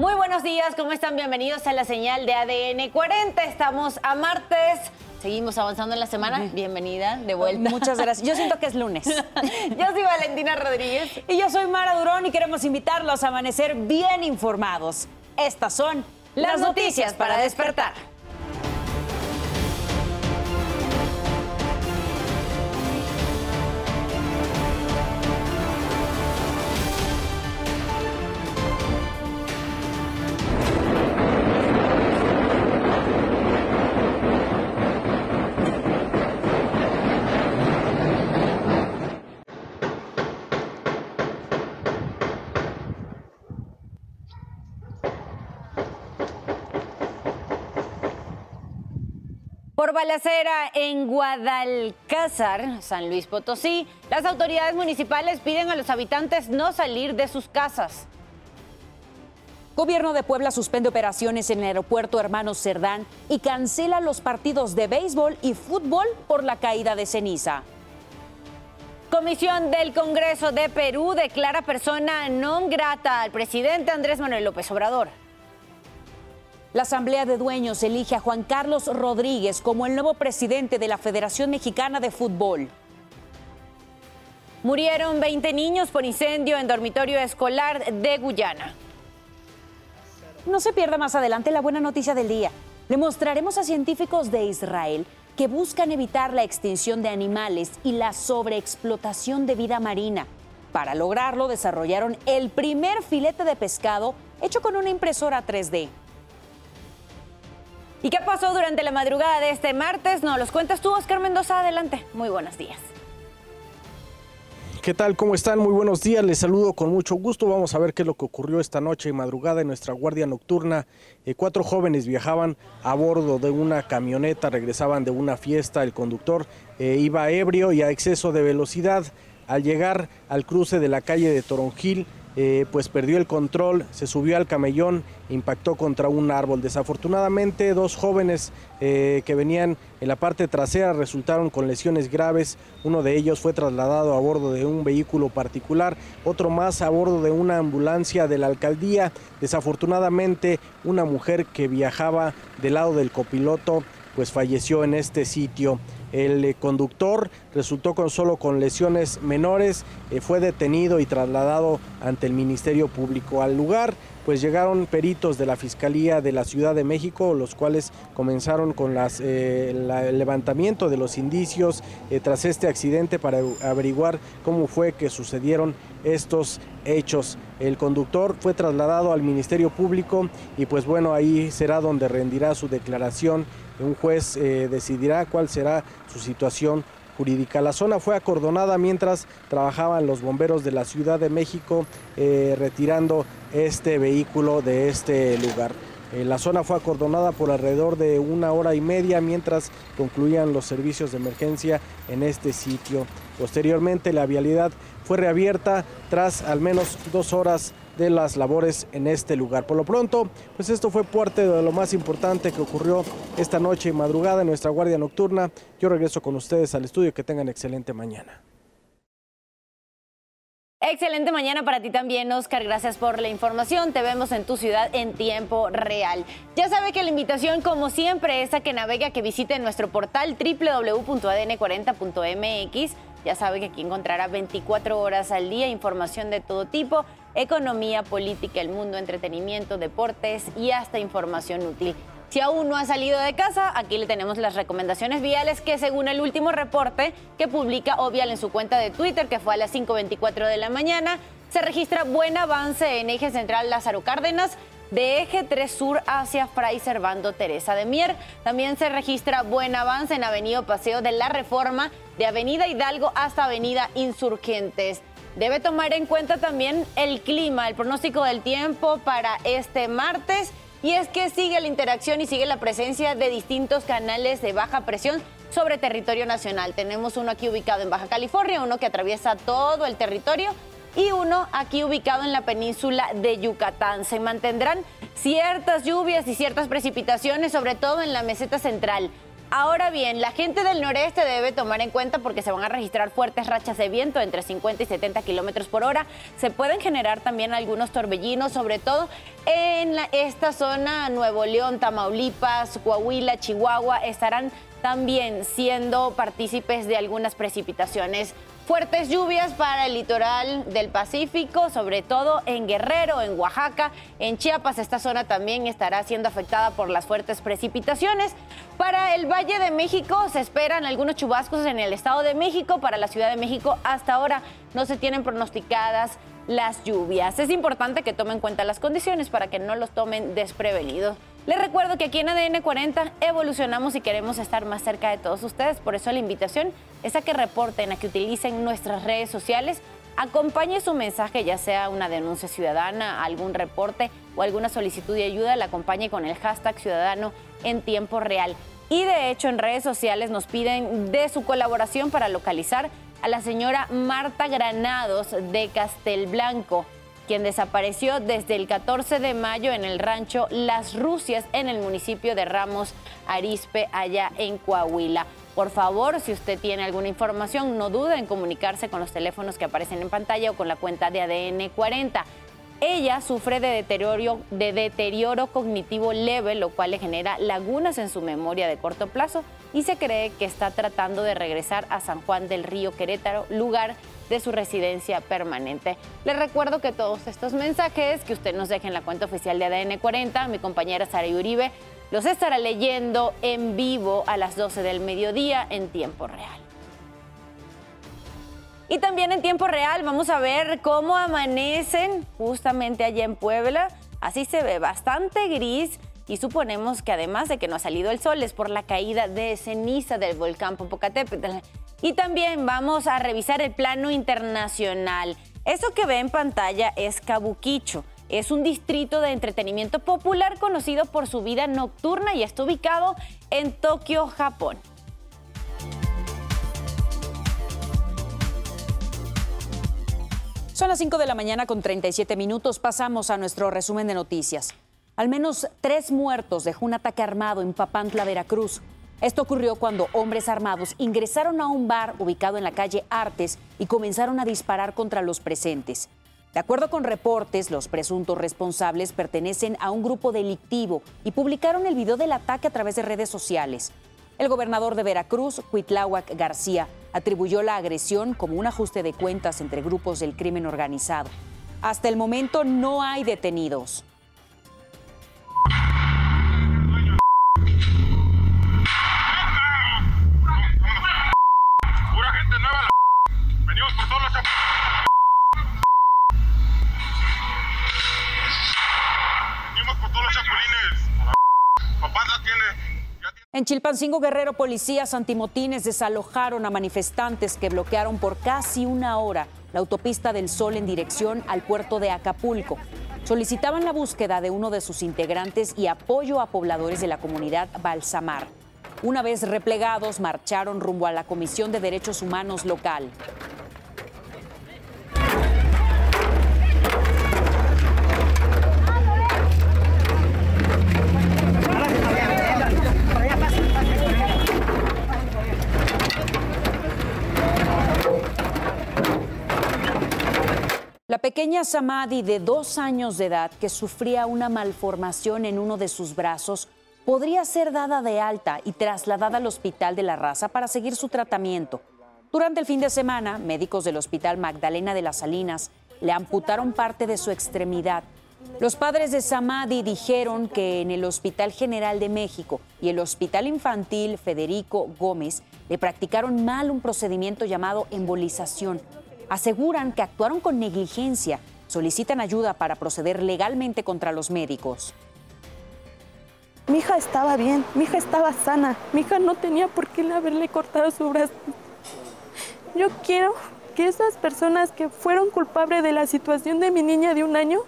Muy buenos días, ¿cómo están? Bienvenidos a la señal de ADN 40. Estamos a martes. Seguimos avanzando en la semana. Bienvenida, de vuelta. Muchas gracias. Yo siento que es lunes. yo soy Valentina Rodríguez. Y yo soy Mara Durón y queremos invitarlos a amanecer bien informados. Estas son las, noticias para despertar. Balacera en Guadalcázar, San Luis Potosí, las autoridades municipales piden a los habitantes no salir de sus casas. Gobierno de Puebla suspende operaciones en el aeropuerto Hermanos Cerdán y cancela los partidos de béisbol y fútbol por la caída de ceniza. Comisión del Congreso de Perú declara persona non grata al presidente Andrés Manuel López Obrador. La Asamblea de Dueños elige a Juan Carlos Rodríguez como el nuevo presidente de la Federación Mexicana de Fútbol. Murieron 20 niños por incendio en dormitorio escolar de Guyana. No se pierda más adelante la buena noticia del día. Le mostraremos a científicos de Israel que buscan evitar la extinción de animales y la sobreexplotación de vida marina. Para lograrlo desarrollaron el primer filete de pescado hecho con una impresora 3D. ¿Y qué pasó durante la madrugada de este martes? Nos los cuentas tú, Oscar Mendoza. Adelante. Muy buenos días. ¿Qué tal? ¿Cómo están? Muy buenos días. Les saludo con mucho gusto. Vamos a ver qué es lo que ocurrió esta noche y madrugada en nuestra guardia nocturna. Eh, cuatro jóvenes viajaban a bordo de una camioneta, regresaban de una fiesta. El conductor eh, iba ebrio y a exceso de velocidad. Al llegar al cruce de la calle de Toronjil, eh, pues perdió el control, se subió al camellón, impactó contra un árbol. Desafortunadamente, dos jóvenes eh, que venían en la parte trasera resultaron con lesiones graves. Uno de ellos fue trasladado a bordo de un vehículo particular, otro más a bordo de una ambulancia de la alcaldía. Desafortunadamente, una mujer que viajaba del lado del copiloto pues falleció en este sitio. El eh, conductor resultó con solo con lesiones menores, eh, fue detenido y trasladado ante el Ministerio Público. Al lugar, pues llegaron peritos de la Fiscalía de la Ciudad de México, los cuales comenzaron con eh, el levantamiento de los indicios tras este accidente para averiguar cómo fue que sucedieron estos hechos. El conductor fue trasladado al Ministerio Público y pues bueno, ahí será donde rendirá su declaración un juez eh, decidirá cuál será su situación jurídica. La zona fue acordonada mientras trabajaban los bomberos de la Ciudad de México eh, retirando este vehículo de este lugar. Eh, la zona fue acordonada por alrededor de una hora y media mientras concluían los servicios de emergencia en este sitio. Posteriormente la vialidad fue reabierta tras al menos dos horas de las labores en este lugar. Por lo pronto, pues esto fue parte de lo más importante que ocurrió esta noche y madrugada en nuestra guardia nocturna. Yo regreso con ustedes al estudio. Que tengan excelente mañana. Excelente mañana para ti también, Oscar. Gracias por la información. Te vemos en tu ciudad en tiempo real. Ya sabe que la invitación, como siempre, es a que navegue, a que visite nuestro portal www.adn40.mx. Ya sabe que aquí encontrará 24 horas al día información de todo tipo economía, política, el mundo, entretenimiento, deportes y hasta información útil. Si aún no ha salido de casa, aquí le tenemos las recomendaciones viales que según el último reporte que publica Ovial en su cuenta de Twitter, que fue a las 5.24 de la mañana, se registra buen avance en eje central Lázaro Cárdenas, de eje 3 sur hacia Fray Servando Teresa de Mier. También se registra buen avance en Avenida Paseo de la Reforma, de Avenida Hidalgo hasta Avenida Insurgentes. Debe tomar en cuenta también el clima, el pronóstico del tiempo para este martes. Y es que sigue la interacción y sigue la presencia de distintos canales de baja presión sobre territorio nacional. Tenemos uno aquí ubicado en Baja California, uno que atraviesa todo el territorio y uno aquí ubicado en la península de Yucatán. Se mantendrán ciertas lluvias y ciertas precipitaciones, sobre todo en la meseta central. Ahora bien, la gente del noreste debe tomar en cuenta porque se van a registrar fuertes rachas de viento entre 50 y 70 kilómetros por hora. Se pueden generar también algunos torbellinos, sobre todo en esta zona, Nuevo León, Tamaulipas, Coahuila, Chihuahua, estarán también siendo partícipes de algunas precipitaciones Fuertes lluvias para el litoral del Pacífico, sobre todo en Guerrero, en Oaxaca, en Chiapas. Esta zona también estará siendo afectada por las fuertes precipitaciones. Para el Valle de México se esperan algunos chubascos en el Estado de México. Para la Ciudad de México hasta ahora no se tienen pronosticadas las lluvias. Es importante que tomen en cuenta las condiciones para que no los tomen desprevenidos. Les recuerdo que aquí en ADN 40 evolucionamos y queremos estar más cerca de todos ustedes. Por eso la invitación es a que reporten, a que utilicen nuestras redes sociales. Acompañe su mensaje, ya sea una denuncia ciudadana, algún reporte o alguna solicitud de ayuda, la acompañe con el hashtag ciudadano en tiempo real. Y de hecho en redes sociales nos piden de su colaboración para localizar a la señora Marta Granados de Castelblanco quien desapareció desde el 14 de mayo en el rancho Las Rusias en el municipio de Ramos Arispe, allá en Coahuila. Por favor, si usted tiene alguna información, no dude en comunicarse con los teléfonos que aparecen en pantalla o con la cuenta de ADN 40. Ella sufre de deterioro, de deterioro cognitivo leve, lo cual le genera lagunas en su memoria de corto plazo y se cree que está tratando de regresar a San Juan del Río Querétaro, lugar de su residencia permanente. Les recuerdo que todos estos mensajes que usted nos deje en la cuenta oficial de ADN 40, mi compañera Sara Uribe los estará leyendo en vivo a las 12 del mediodía en tiempo real. Y también en tiempo real vamos a ver cómo amanecen justamente allá en Puebla. Así se ve bastante gris y suponemos que además de que no ha salido el sol es por la caída de ceniza del volcán Popocatépetl. Y también vamos a revisar el plano internacional. Eso que ve en pantalla es Kabukicho. Es un distrito de entretenimiento popular conocido por su vida nocturna y está ubicado en Tokio, Japón. Son las 5 de la mañana con 37 minutos. Pasamos a nuestro resumen de noticias. Al menos tres muertos dejó un ataque armado en Papantla, Veracruz. Esto ocurrió cuando hombres armados ingresaron a un bar ubicado en la calle Artes y comenzaron a disparar contra los presentes. De acuerdo con reportes, los presuntos responsables pertenecen a un grupo delictivo y publicaron el video del ataque a través de redes sociales. El gobernador de Veracruz, Cuitláhuac García, atribuyó la agresión como un ajuste de cuentas entre grupos del crimen organizado. Hasta el momento no hay detenidos. En Chilpancingo Guerrero, policías antimotines desalojaron a manifestantes que bloquearon por casi una hora la autopista del Sol en dirección al puerto de Acapulco. Solicitaban la búsqueda de uno de sus integrantes y apoyo a pobladores de la comunidad Balsamar. Una vez replegados, marcharon rumbo a la Comisión de Derechos Humanos local. Pequeña Samadhi de dos años de edad que sufría una malformación en uno de sus brazos podría ser dada de alta y trasladada al Hospital de la Raza para seguir su tratamiento. Durante el fin de semana, médicos del Hospital Magdalena de las Salinas le amputaron parte de su extremidad. Los padres de Samadhi dijeron que en el Hospital General de México y el Hospital Infantil Federico Gómez le practicaron mal un procedimiento llamado embolización aseguran que actuaron con negligencia. Solicitan ayuda para proceder legalmente contra los médicos. Mi hija estaba bien, mi hija estaba sana, mi hija no tenía por qué haberle cortado su brazo. Yo quiero que esas personas que fueron culpables de la situación de mi niña de un año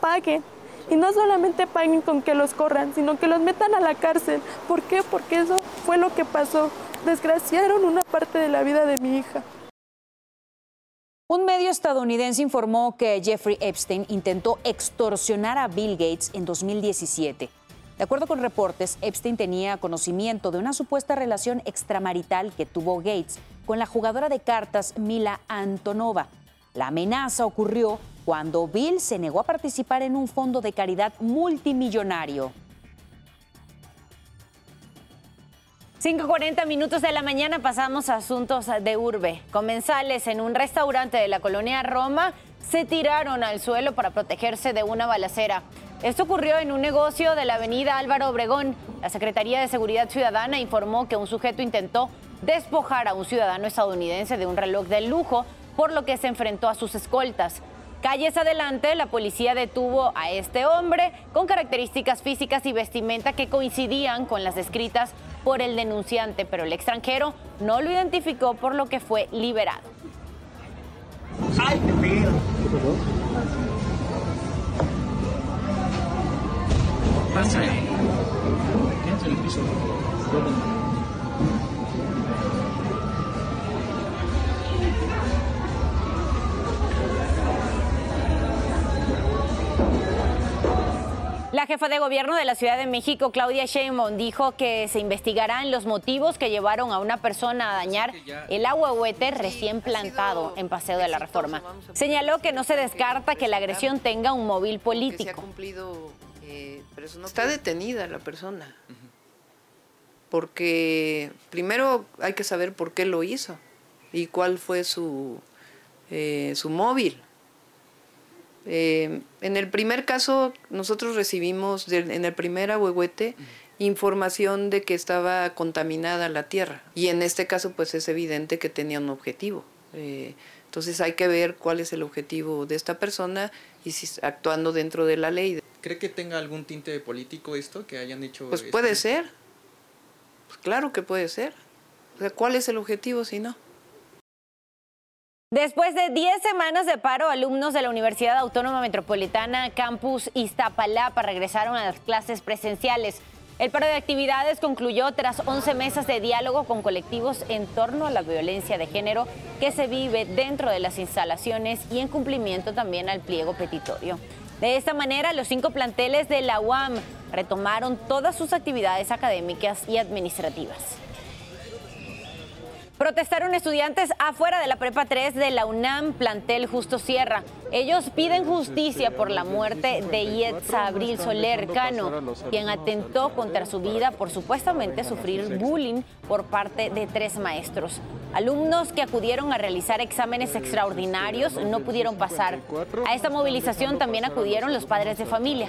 paguen. Y no solamente paguen con que los corran, sino que los metan a la cárcel. ¿Por qué? Porque eso fue lo que pasó. Desgraciaron una parte de la vida de mi hija. Un medio estadounidense informó que Jeffrey Epstein intentó extorsionar a Bill Gates en 2017. De acuerdo con reportes, Epstein tenía conocimiento de una supuesta relación extramarital que tuvo Gates con la jugadora de cartas Mila Antonova. La amenaza ocurrió cuando Bill se negó a participar en un fondo de caridad multimillonario. 5.40 minutos de la mañana pasamos a asuntos de urbe. Comensales en un restaurante de la colonia Roma se tiraron al suelo para protegerse de una balacera. Esto ocurrió en un negocio de la avenida Álvaro Obregón. La Secretaría de Seguridad Ciudadana informó que un sujeto intentó despojar a un ciudadano estadounidense de un reloj de lujo, por lo que se enfrentó a sus escoltas. Calles adelante, la policía detuvo a este hombre con características físicas y vestimenta que coincidían con las descritas por el denunciante, pero el extranjero no lo identificó por lo que fue liberado. La jefa de gobierno de la Ciudad de México, Claudia Sheinbaum, dijo que se investigarán los motivos que llevaron a una persona a dañar el aguahuete recién plantado en Paseo de la Reforma. Señaló que no se descarta que la agresión tenga un móvil político. Eh, está detenida la persona. Porque primero hay que saber por qué lo hizo y cuál fue su, eh, su móvil. Eh, en el primer caso, nosotros recibimos en el primer ahuehuete información de que estaba contaminada la tierra. Y en este caso, pues es evidente que tenía un objetivo. Eh, entonces hay que ver cuál es el objetivo de esta persona y si actuando dentro de la ley. ¿Cree que tenga algún tinte político esto que hayan hecho? Pues puede ser. Pues claro que puede ser. ¿cuál es el objetivo si no? Después de 10 semanas de paro, alumnos de la Universidad Autónoma Metropolitana Campus Iztapalapa regresaron a las clases presenciales. El paro de actividades concluyó tras 11 mesas de diálogo con colectivos en torno a la violencia de género que se vive dentro de las instalaciones y en cumplimiento también al pliego petitorio. De esta manera, los cinco planteles de la UAM retomaron todas sus actividades académicas y administrativas. Protestaron estudiantes afuera de la Prepa 3 de la UNAM, plantel Justo Sierra. Ellos piden justicia por la muerte de Yetza Abril Soler Cano, quien atentó contra su vida por supuestamente sufrir bullying por parte de tres maestros. Alumnos que acudieron a realizar exámenes extraordinarios no pudieron pasar. A esta movilización también acudieron los padres de familia.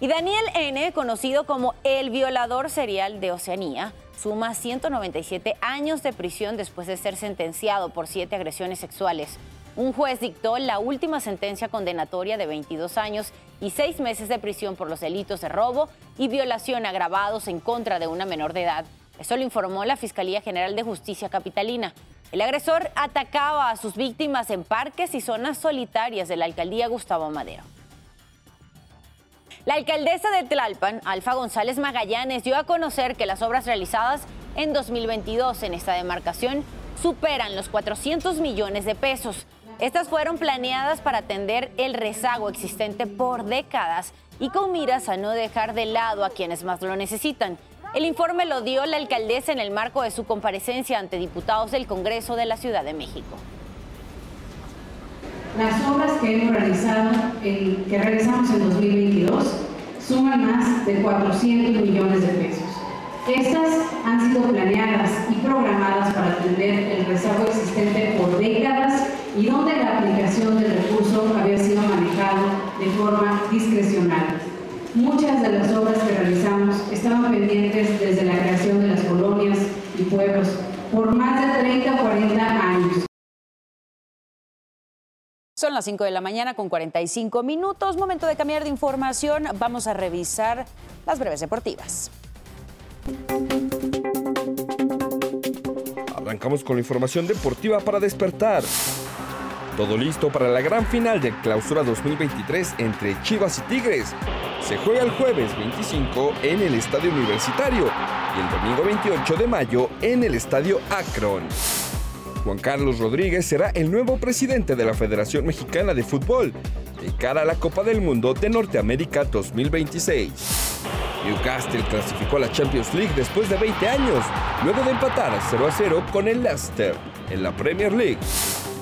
Y Daniel N., conocido como el violador serial de Oceanía, suma 197 años de prisión después de ser sentenciado por siete agresiones sexuales. Un juez dictó la última sentencia condenatoria de 22 años y seis meses de prisión por los delitos de robo y violación agravados en contra de una menor de edad. Eso lo informó la Fiscalía General de Justicia Capitalina. El agresor atacaba a sus víctimas en parques y zonas solitarias de la alcaldía Gustavo Madero. La alcaldesa de Tlalpan, Alfa González Magallanes, dio a conocer que las obras realizadas en 2022 en esta demarcación superan los 400 millones de pesos. Estas fueron planeadas para atender el rezago existente por décadas y con miras a no dejar de lado a quienes más lo necesitan. El informe lo dio la alcaldesa en el marco de su comparecencia ante diputados del Congreso de la Ciudad de México. Las obras que hemos realizado, que realizamos en 2022, suman más de 400 millones de pesos. Estas han sido planeadas y programadas para atender el rezago existente por décadas y donde la aplicación del recurso había sido manejado de forma discrecional. Muchas de las obras que realizamos estaban pendientes desde la creación de las colonias y pueblos por más de 30 o 40 años. Son las 5 de la mañana con 45 minutos. Momento de cambiar de información. Vamos a revisar las breves deportivas. Arrancamos con la información deportiva para despertar. Todo listo para la gran final de Clausura 2023 entre Chivas y Tigres. Se juega el jueves 25 en el Estadio Universitario y el domingo 28 de mayo en el Estadio Akron. Juan Carlos Rodríguez será el nuevo presidente de la Federación Mexicana de Fútbol. de cara a la Copa del Mundo de Norteamérica 2026. Newcastle clasificó a la Champions League después de 20 años, luego de empatar 0 a 0 con el Leicester en la Premier League.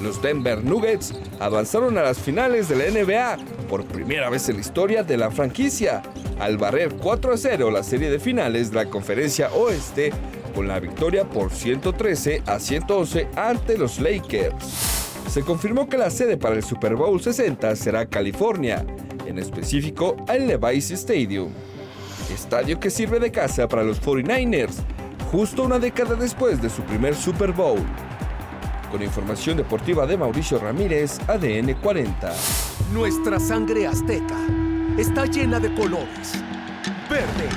Los Denver Nuggets avanzaron a las finales de la NBA por primera vez en la historia de la franquicia, al barrer 4 a 0 la serie de finales de la Conferencia Oeste con la victoria por 113 a 111 ante los Lakers. Se confirmó que la sede para el Super Bowl 60 será California, en específico el Levi's Stadium, estadio que sirve de casa para los 49ers, justo una década después de su primer Super Bowl. Con información deportiva de Mauricio Ramírez, ADN 40. Nuestra sangre azteca está llena de colores. Verde,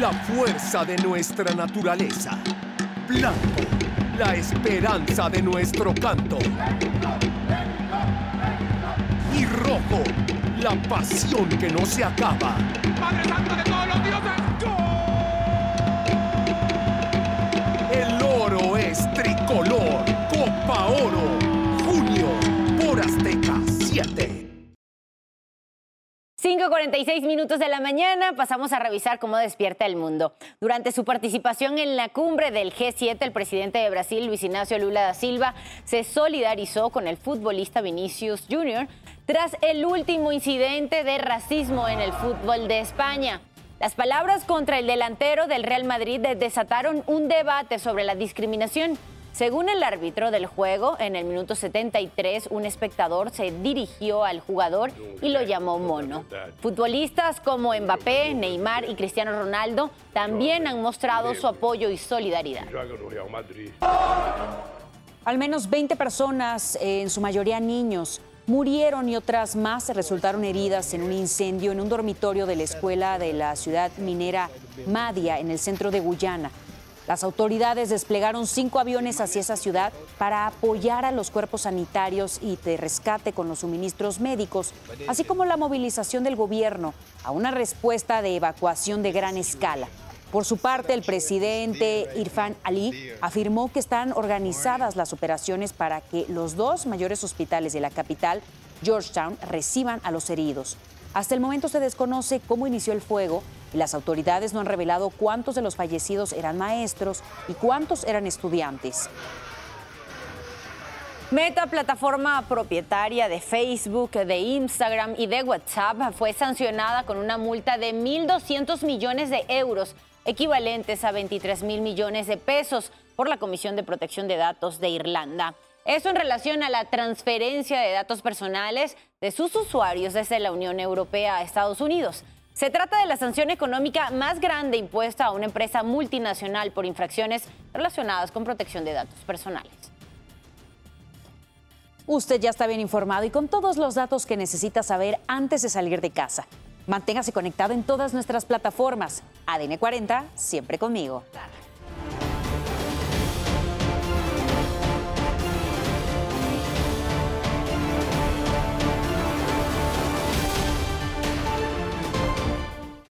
la fuerza de nuestra naturaleza. Blanco, la esperanza de nuestro canto. Y rojo, la pasión que no se acaba. ¡Padre Santo de todos los 5.46 minutos de la mañana pasamos a revisar cómo despierta el mundo. Durante su participación en la cumbre del G7, el presidente de Brasil, Luis Ignacio Lula da Silva, se solidarizó con el futbolista Vinicius Jr. tras el último incidente de racismo en el fútbol de España. Las palabras contra el delantero del Real Madrid desataron un debate sobre la discriminación. Según el árbitro del juego, en el minuto 73, un espectador se dirigió al jugador y lo llamó mono. Futbolistas como Mbappé, Neymar y Cristiano Ronaldo también han mostrado su apoyo y solidaridad. Al menos 20 personas, en su mayoría niños, murieron y otras más resultaron heridas en un incendio en un dormitorio de la escuela de la ciudad minera Madia, en el centro de Guyana. Las autoridades desplegaron cinco aviones hacia esa ciudad para apoyar a los cuerpos sanitarios y de rescate con los suministros médicos, así como la movilización del gobierno a una respuesta de evacuación de gran escala. Por su parte, el presidente Irfan Ali afirmó que están organizadas las operaciones para que los dos mayores hospitales de la capital, Georgetown, reciban a los heridos. Hasta el momento se desconoce cómo inició el fuego y las autoridades no han revelado cuántos de los fallecidos eran maestros y cuántos eran estudiantes. Meta, plataforma propietaria de Facebook, de Instagram y de WhatsApp, fue sancionada con una multa de 1.200 millones de euros, equivalentes a 23 mil millones de pesos, por la Comisión de Protección de Datos de Irlanda. Eso en relación a la transferencia de datos personales de sus usuarios desde la Unión Europea a Estados Unidos. Se trata de la sanción económica más grande impuesta a una empresa multinacional por infracciones relacionadas con protección de datos personales. Usted ya está bien informado y con todos los datos que necesita saber antes de salir de casa. Manténgase conectado en todas nuestras plataformas. ADN 40, siempre conmigo.